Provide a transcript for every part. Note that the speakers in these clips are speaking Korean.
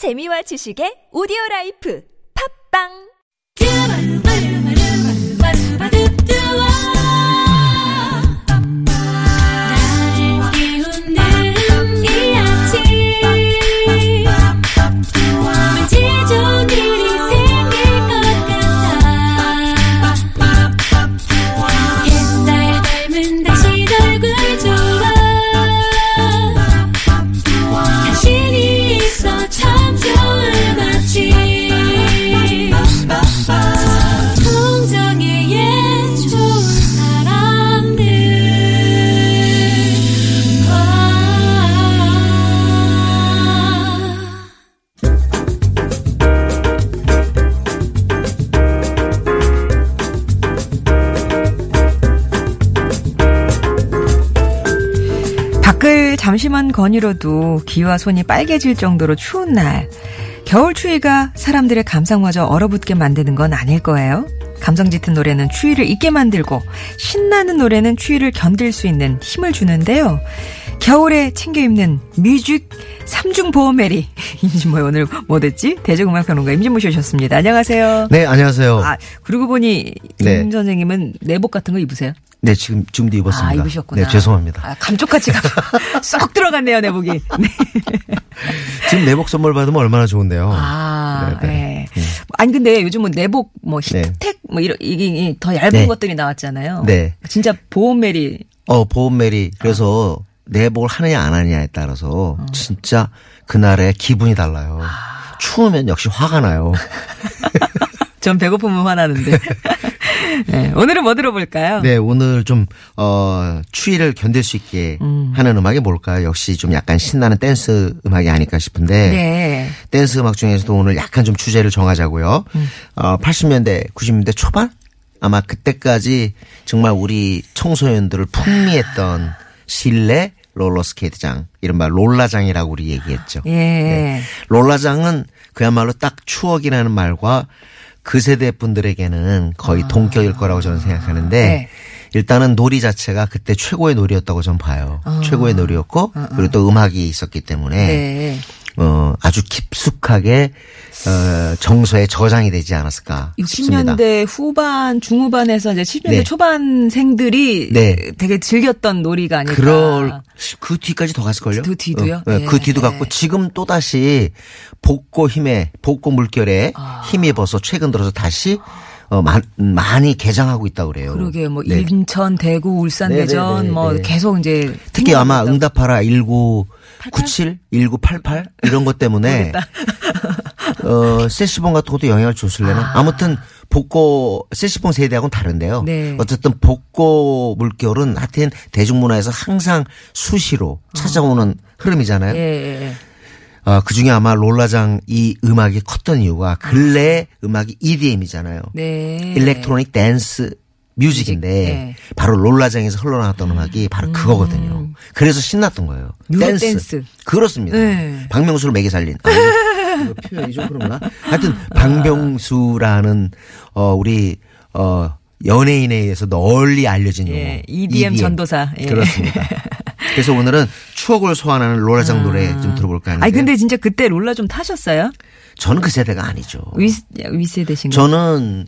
재미와 지식의 오디오 라이프. 팝빵 밖을 잠시만 거닐어도 귀와 손이 빨개질 정도로 추운 날. 겨울 추위가 사람들의 감상마저 얼어붙게 만드는 건 아닐 거예요. 감성 짙은 노래는 추위를 잊게 만들고 신나는 노래는 추위를 견딜 수 있는 힘을 주는데요. 겨울에 챙겨 입는 뮤직 삼중 보험메리. 임진모의 오늘 뭐 됐지? 대중음악 평론가 임진모 씨 오셨습니다. 안녕하세요. 네, 안녕하세요. 아, 그러고 보니 네. 임 선생님은 내복 같은 거 입으세요? 네, 지금, 지금도 입었습니다. 아, 입으셨구나. 네, 죄송합니다. 아, 감쪽같이 가- 쏙 들어갔네요, 내복이. 네. 지금 내복 선물 받으면 얼마나 좋은데요. 아, 네, 네. 네. 아니, 근데 요즘은 내복, 뭐, 네. 히트텍, 뭐, 이런, 이게 더 얇은 네. 것들이 나왔잖아요. 네. 진짜 보온메리. 어, 보험메리. 그래서 내복을 하느냐 안 하느냐에 따라서 어. 진짜 그날의 기분이 달라요. 아. 추우면 역시 화가 나요. 전 배고프면 화나는데. 네, 오늘은 뭐 들어볼까요? 네, 오늘 좀, 어, 추위를 견딜 수 있게 하는 음악이 뭘까요? 역시 좀 약간 신나는 댄스 음악이 아닐까 싶은데. 네. 댄스 음악 중에서도 오늘 약간 좀 주제를 정하자고요. 어, 80년대, 90년대 초반? 아마 그때까지 정말 우리 청소년들을 풍미했던 실내 롤러스케이트장, 이른바 롤라장이라고 우리 얘기했죠. 예. 네. 롤라장은 그야말로 딱 추억이라는 말과 그 세대 분들에게는 거의 동격일 거라고 저는 생각하는데 아. 네. 일단은 놀이 자체가 그때 최고의 놀이였다고 저는 봐요. 최고의 놀이였고 그리고 또 음악이 있었기 때문에 아. 네. 어, 아주 깊숙하게 어, 정서에 저장이 되지 않았을까 싶습니다. 60년대 후반, 중후반에서 이제 70년대 네. 초반생들이 네. 되게 즐겼던 놀이가 아닐까. 그럴 그 뒤까지 더 갔을걸요? 그 뒤도요? 어, 어, 네. 그 뒤도 갔고 지금 또 다시 복고 힘에 복고 물결에 아. 힘입어서 최근 들어서 다시 어, 마, 많이 개장하고 있다 고 그래요. 그러게 뭐 네. 인천, 대구, 울산, 네, 네, 대전 네, 뭐 네. 계속 이제 특히 아마 응답하라 1997, 1988 이런 것 때문에 어 세시봉 같은 것도 영향을 줬을래나 아. 무튼 복고 세시봉 세대하고는 다른데요. 네. 어쨌든 복고 물결은 하여튼 대중문화에서 항상 수시로 찾아오는 흐름이잖아요. 예, 예, 예. 어, 그 중에 아마 롤라장 이 음악이 컸던 이유가 근래 음악이 EDM이잖아요. 네. electronic dance music인데 네. 바로 롤라장에서 흘러나왔던 음악이 바로 그거거든요. 그래서 신났던 거예요. Euro dance. 그렇습니다. 네. 박명수를 먹여 살린. 아, 표현이 좀 그런가? 하여튼 박명수라는 어 우리 어 연예인에 의해서 널리 알려진 용어. 예, EDM 전도사. 예. 그렇습니다. 그래서 오늘은 추억을 소환하는 롤라장 노래 좀 들어볼까 하는데. 아니 근데 진짜 그때 롤라 좀 타셨어요? 저는 그 세대가 아니죠. 위 위세대신가? 저는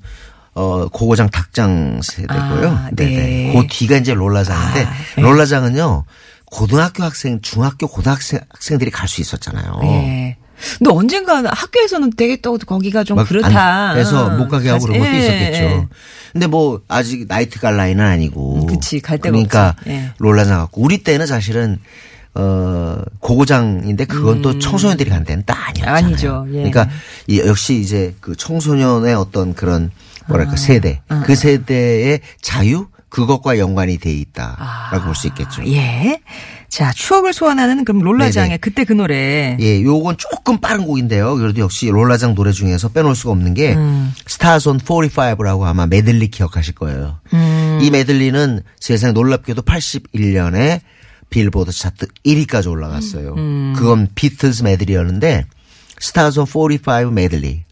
어 고고장 닭장 세대고요. 아, 네. 네네. 그 뒤가 이제 롤라장인데 아, 네. 롤라장은요 고등학교 학생, 중학교 고등학생 학생들이 갈 수 있었잖아요. 예. 근데 언젠가 학교에서는 되게 또 거기가 좀막 그렇다. 안- 해서 못 가게 하고 그런 것도 예, 있었겠죠. 예. 근데 뭐 아직 나이트 갈 나이는 아니고. 음, 그치, 갈 데가 그러니까. 예. 롤라장 갖고 우리 때는 사실은 어 고고장인데 그건 또 청소년들이 간 데는 딱 아니었잖아요. 음. 아니죠. 예. 그러니까 이 역시 이제 그 청소년의 어떤 그런 아. 뭐랄까 세대 그 세대의 자유 그것과 연관이 돼 있다라고 볼수 있겠죠. 예. 자, 추억을 소환하는 그럼 롤라장의 네네. 그때 그 노래. 예, 요건 조금 빠른 곡인데요. 그래도 역시 롤라장 노래 중에서 빼놓을 수가 없는 게 음. Stars on 45라고 아마 메들리 기억하실 거예요. 음. 이 메들리는 세상 놀랍게도 81년에 빌보드 차트 1위까지 올라갔어요. 음. 그건 비틀즈 메들리였는데 Stars on 45 메들리.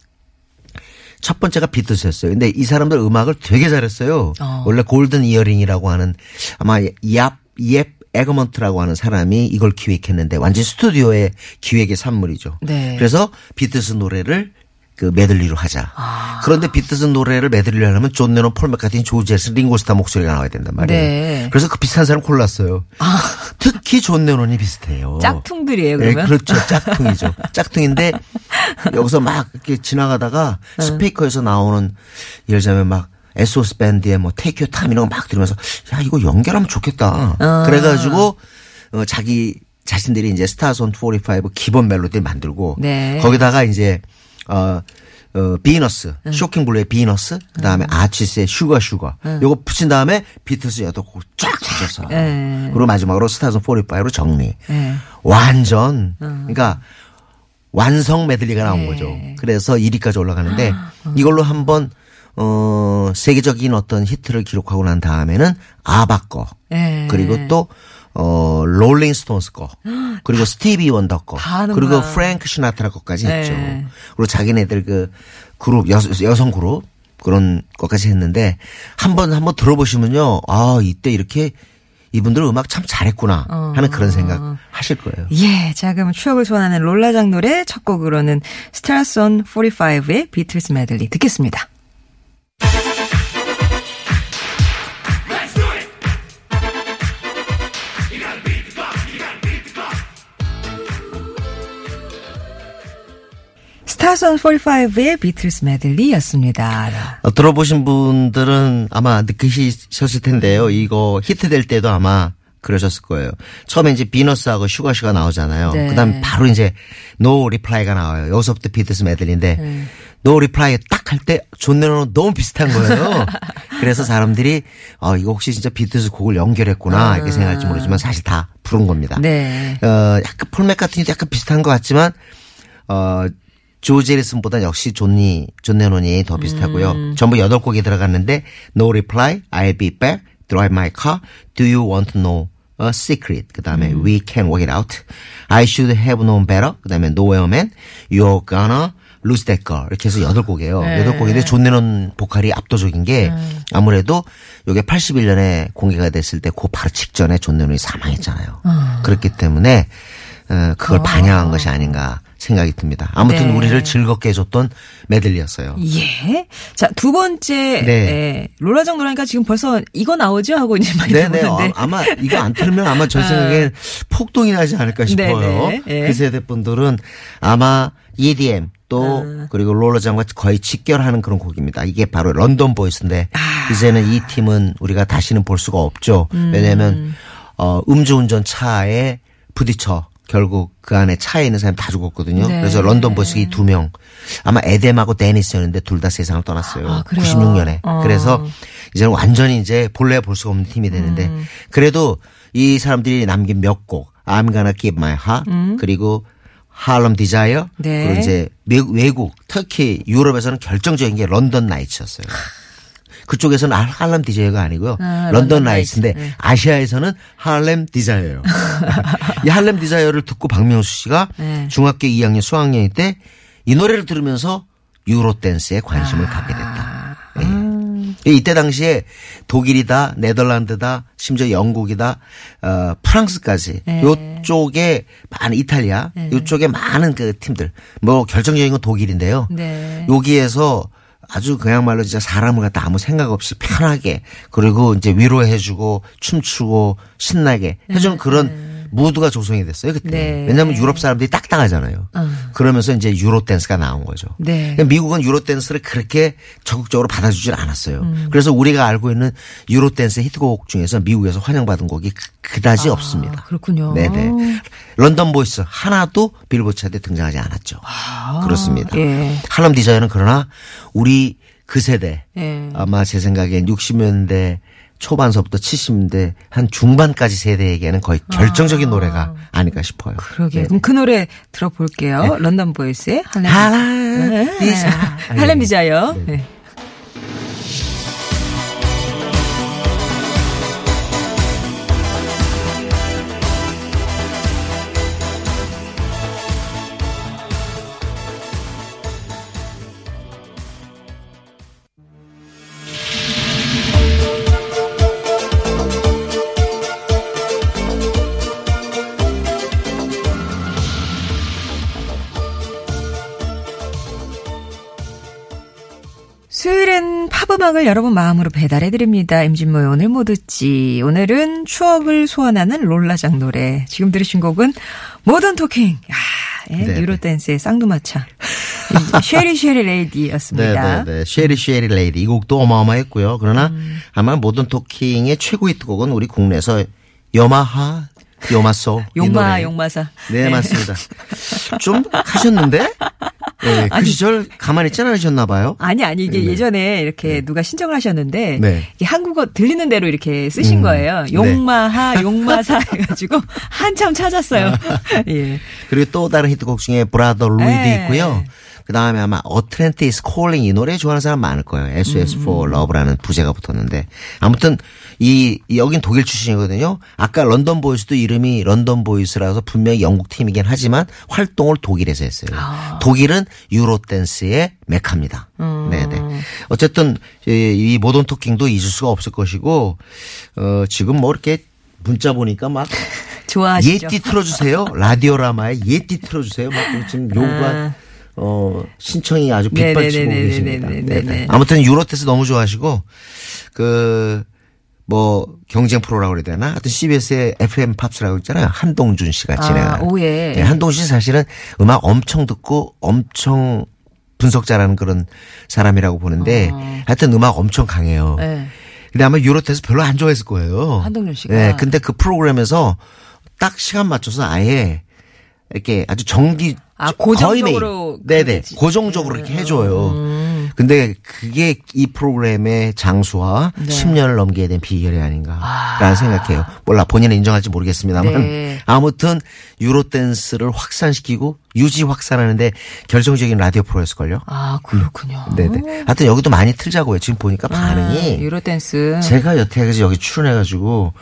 첫 번째가 비틀스였어요. 근데 이 사람들 음악을 되게 잘했어요. 어. 원래 골든 이어링이라고 하는 아마 얍, 옙 에거먼트라고 하는 사람이 이걸 기획했는데 완전 스튜디오의 기획의 산물이죠. 네. 그래서 비틀스 노래를 그 메들리로 하자. 아. 그런데 비틀스 노래를 메들리로 하려면 존 레논, 폴 맥카트니, 조지 해리슨, 링고스타 목소리가 나와야 된단 말이에요. 네. 아. 그래서 그 비슷한 사람 골랐어요. 특히 존 레논이 비슷해요. 짝퉁들이에요, 네, 그러면? 그렇죠. 짝퉁이죠. 짝퉁인데 여기서 막 이렇게 지나가다가 네. 스피커에서 나오는 예를 들자면 막 SOS 밴드의 뭐 Take Your Time 이런 거 막 들으면서 야 이거 연결하면 좋겠다. 아. 그래가지고 어, 자기 자신들이 이제 Stars on 45 기본 멜로디를 만들고 네. 거기다가 이제 어, 어, 비너스, 쇼킹 블루의 비너스, 그 다음에 아치스의 Sugar Sugar. 요거 붙인 다음에 비틀스 여덟 곡쫙 찾았어. 네. 그리고 마지막으로 Stars on 45로 정리. 네. 완전, 그러니까 완성 메들리가 나온 네. 거죠. 그래서 1위까지 올라가는데 이걸로 한번 어 세계적인 어떤 히트를 기록하고 난 다음에는 아바 거 네. 그리고 또 어, 롤링스톤스 거, 그리고 스티비 원더 거. 그리고 프랭크 시나트라 거까지 네. 했죠. 그리고 자기네들 그 그룹, 여, 여성 그룹, 그런 것까지 했는데, 한 번, 한번 들어보시면요, 아, 이때 이렇게 이분들 음악 참 잘했구나 하는 그런 생각 하실 거예요. 예, 자, 그럼 추억을 소환하는 롤라장 노래 첫 곡으로는 on 45의 비틀스 메들리 듣겠습니다. On 45의 비틀스 메들리였습니다. 어, 들어보신 분들은 아마 느끼셨을 텐데요. 이거 히트될 때도 아마 그러셨을 거예요. 처음에 이제 Venus하고 Sugar Sugar 나오잖아요. 네. 그 다음 바로 이제 No Reply가 나와요. 여기서부터 비틀스 메들리인데 No Reply 딱 할 때 존 레논은 너무 비슷한 거예요. 그래서 사람들이 어 이거 혹시 진짜 비틀스 곡을 연결했구나 이렇게 생각할지 모르지만 사실 다 부른 겁니다. 네. 어 약간 폴 맥카트니도 약간 비슷한 것 같지만 어 조지 해리슨보다 역시 존니 존 레논이 더 비슷하고요. 음. 전부 여덟 곡이 들어갔는데 No Reply, I'll Be Back, Drive My Car, Do You Want to Know a Secret, 그 다음에 음. We Can Work It Out, I Should Have Known Better, 그 다음에 Nowhere Man, You're Gonna Lose That Girl 이렇게 해서 여덟 곡이에요. 네. 여덟 곡인데 존 레논 보컬이 압도적인 게 음. 아무래도 이게 81년에 공개가 됐을 때 그 바로 직전에 존 레논이 사망했잖아요. 그렇기 때문에 어, 그걸 반영한 것이 아닌가 생각이 듭니다. 아무튼 네. 우리를 즐겁게 해줬던 메들리였어요. 예. 자, 두 번째, 네. 예, 롤라장 노래니까 지금 벌써 이거 나오죠? 하고 이제 많이 네네. 들어보는데. 아, 아마 이거 안 틀면 아마 제 생각엔 폭동이 나지 않을까 싶어요. 네네. 예. 그 세대 분들은 아마 EDM 또 아. 그리고 롤러장과 거의 직결하는 그런 곡입니다. 이게 바로 런던 보이스인데 아. 이제는 이 팀은 우리가 다시는 볼 수가 없죠. 음. 왜냐하면 어, 음주운전 차에 부딪혀 결국 그 안에 차에 있는 사람이 다 죽었거든요. 네. 그래서 런던 이두명 아마 에뎀하고 데니스였는데 둘 다 세상을 떠났어요. 아, 그래요? 96년에. 어. 그래서 이제는 완전히 이제 본래 볼 수가 없는 팀이 되는데 음. 그래도 이 사람들이 남긴 몇 곡 I'm gonna keep my heart 그리고 Harlem Desire 음. 네. 그리고 이제 외국, 외국 특히 유럽에서는 결정적인 게 런던 나이츠였어요. 그쪽에서는 Har- Harlem Desire가 아니고요. 아, London Nights인데 Nights. 네. 아시아에서는 Harlem Desire예요. 이 Harlem Desire를 듣고 박명수 씨가 네. 중학교 2학년 수학여행 때 이 노래를 들으면서 유로 댄스에 관심을 갖게 됐다. 예. 이때 당시에 독일이다, 네덜란드다, 심지어 영국이다, 어, 프랑스까지 네. 요쪽에 많은 이탈리아, 요쪽에 많은 그 팀들 뭐 결정적인 건 독일인데요. 네. 여기에서 아주 그야말로 진짜 사람을 갖다 아무 생각 없이 편하게 그리고 이제 위로해주고 춤추고 신나게 해주는 그런 무드가 조성이 됐어요 그때. 네. 왜냐하면 유럽 사람들이 딱딱하잖아요. 그러면서 이제 유로 댄스가 나온 거죠. 네. 그러니까 미국은 유로 댄스를 그렇게 적극적으로 받아주질 않았어요. 음. 그래서 우리가 알고 있는 유로 댄스 히트곡 중에서 미국에서 환영받은 곡이 그- 그다지 없습니다. 아, 그렇군요. 네네. 런던 보이스 하나도 빌보드 차트에 등장하지 않았죠. 그렇습니다. 예. Harlem Desire는 그러나 우리 그 세대 예. 아마 제 생각엔 60년대 초반서부터 70년대 한 중반까지 세대에게는 거의 결정적인 노래가 아닐까 싶어요. 그러게. 네. 그럼 그 노래 들어볼게요. 런던 보이스의 Harlem. Harlem Desire. Harlem Desire. 네. 수요 음악을 여러분 마음으로 배달해드립니다. 임진모의 오늘 뭐 듣지. 오늘은 추억을 소환하는 롤라장 노래. 지금 들으신 곡은 모던 토킹. 아, 예, 네네. 유로댄스의 쌍두마차. Cheri Cheri Lady였습니다. 네네네. Cheri Cheri Lady. 이 곡도 어마어마했고요. 그러나 음. 아마 모던 토킹의 최고 히트곡은 우리 국내에서 여마하, 여마소. 이 용마. 용마사. 네, 맞습니다. 좀 하셨는데? 네, 그 시절 가만히 않으셨나 봐요. 아니, 아니, 이게 예전에 이렇게 누가 신청을 하셨는데, 네. 이게 한국어 들리는 대로 이렇게 쓰신 음, 거예요. 네. 용마하, 용마사 해가지고, 한참 찾았어요. 예. 그리고 또 다른 히트곡 중에 Brother Louie도 네. 있고요. 그 다음에 아마 Atlantis Calling 이 노래 좋아하는 사람 많을 거예요. SOS4 음. 러브라는 부제가 붙었는데 아무튼 이 이- 여긴 독일 출신이거든요. 아까 런던 보이스도 이름이 런던 보이스라서 분명히 영국 팀이긴 하지만 활동을 독일에서 했어요. 아. 독일은 유로 댄스의 메카입니다. 음. 네네. 어쨌든 이, 이 모던 토킹도 잊을 수가 없을 것이고 어 지금 뭐 이렇게 문자 보니까 막 좋아하시죠? Yeti 틀어주세요. 라디오라마에 Yeti 틀어주세요. 막 지금 요구가 아. 어 신청이 아주 빗발치고. 계십니다. 네네. 아무튼 유로 댄스 너무 좋아하시고 그 뭐 경쟁 프로라고 그래야 되나? 하여튼 CBS의 FM 팝스라고 있잖아요. 한동준 씨가 아, 진행하는. 오후에. 네, 한동준 씨 사실은 음악 엄청 듣고 엄청 분석 잘하는 그런 사람이라고 보는데 하여튼 음악 엄청 강해요. 아. 네. 근데 아마 유로테스 별로 안 좋아했을 거예요. 한동준 씨가. 네, 근데 그 프로그램에서 딱 시간 맞춰서 아예 이렇게 아주 정기 아, 거의 고정적으로 매일. 네네 고정적으로 이렇게 해줘요. 음. 근데 그게 이 프로그램의 장수와 네. 10년을 넘기게 된 비결이 아닌가라는 생각해요. 몰라 본인은 인정할지 모르겠습니다만 네. 아무튼 유로 댄스를 확산시키고 유지 확산하는데 결정적인 라디오 프로였을걸요. 아, 그렇군요. 네네. 하여튼 여기도 많이 틀자고요. 지금 보니까 반응이 아, 유로 댄스. 제가 여태까지 여기 출연해가지고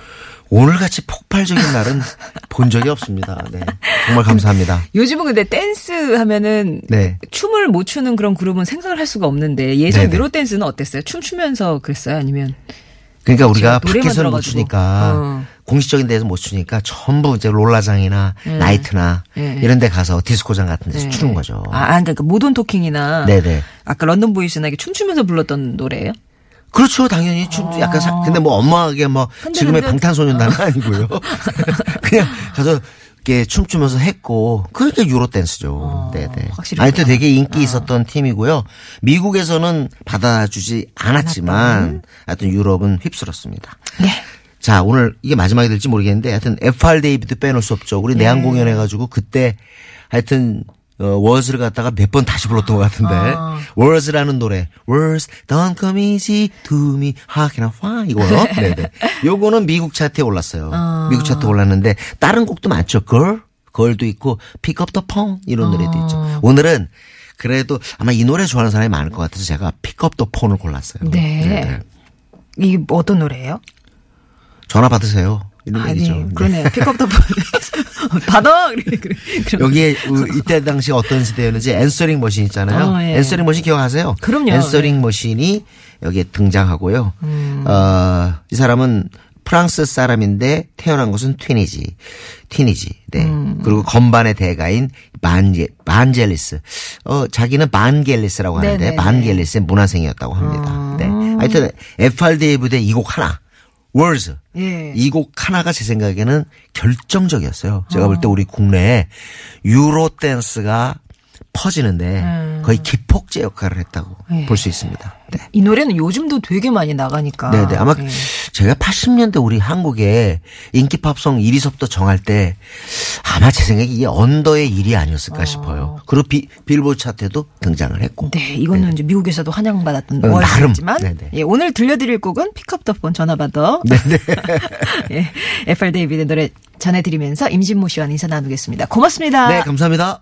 오늘같이 폭발적인 날은 본 적이 없습니다. 네. 정말 감사합니다. 요즘은 근데 댄스 하면은 네. 춤을 못 추는 그런 그룹은 생각을 할 수가 없는데 예전 네네. 유로댄스는 어땠어요? 춤추면서 그랬어요? 아니면 그러니까 우리가 밖에서는 못. 추니까 어. 공식적인 데서 못 추니까 전부 이제 롤라장이나 나이트나 네. 이런 데 가서 디스코장 같은 데서 네. 추는 거죠. 아, 아, 그러니까 모던 토킹이나 네네. 아까 런던 보이스나 이게 춤추면서 불렀던 노래예요? 그렇죠. 당연히 춤도 약간 사, 근데 뭐 어마하게 뭐 흔들, 지금의. 방탄소년단은 아니고요. 그냥 가서 이렇게 춤추면서 했고 그러니까 유로 댄스죠. 네네. 어, 확실히 하여튼. 되게 인기 있었던 팀이고요. 미국에서는 받아주지 않았지만 하여튼 유럽은 휩쓸었습니다. 네. 자, 오늘 이게 마지막이 될지 모르겠는데 하여튼 FR 데이비드 빼놓을 수 없죠. 우리 내한 공연 해가지고 그때 하여튼 어, Words를 갖다가 몇 번 다시 불렀던 것 같은데 Words라는 노래 Words don't come easy to me how can I find 이거요? 네네. 요거는 미국 차트에 올랐어요. 미국 차트에 올랐는데 다른 곡도 많죠. Girl, Girl도 있고 Pick up the phone 이런 노래도 있죠. 오늘은 그래도 아마 이 노래 좋아하는 사람이 많을 것 같아서 제가 Pick up the phone을 골랐어요. 네. 네네. 이게 어떤 노래예요? 전화 받으세요. 이런 아니, 얘기죠. 네. 그러네. 받아. 그래, 그래. 그럼. 여기에 우- 이때 당시 어떤 시대였는지 answering machine 있잖아요. 어, 예. answering machine 기억하세요? 그럼요. answering machine이 여기에 등장하고요. 음. 어, 이 사람은 프랑스 사람인데 태어난 곳은 튀니지. 튀니지. 네. 음. 그리고 건반의 대가인 반제, 반젤리스. 어, 자기는 반겔리스라고 하는데 네네네. 반겔리스의 문화생이었다고 합니다. 네. 하여튼 FR 데이브의 이곡 하나. 월즈. 예. 이곡 하나가 제 생각에는 결정적이었어요. 제가 볼 때 우리 국내에 유로 댄스가 퍼지는데 거의 기폭제 역할을 했다고 예. 볼수 있습니다. 네. 이 노래는 요즘도 되게 많이 나가니까. 네네. 아마 예. 제가 80년대 우리 한국에 인기 팝송 1위서부터 정할 때 아마 제 생각에 이게 언더의 일이 아니었을까 싶어요. 그리고 비, 빌보드 차트에도 등장을 했고. 네, 이거는 이제 미국에서도 환영받았던 어, 월이지만 나름. 네네. 예, 오늘 들려드릴 곡은 Pick Up the Phone 전화받아. 네네. 예, FR 데이비드 노래 전해드리면서 임진모 씨와 인사 나누겠습니다. 고맙습니다. 네, 감사합니다.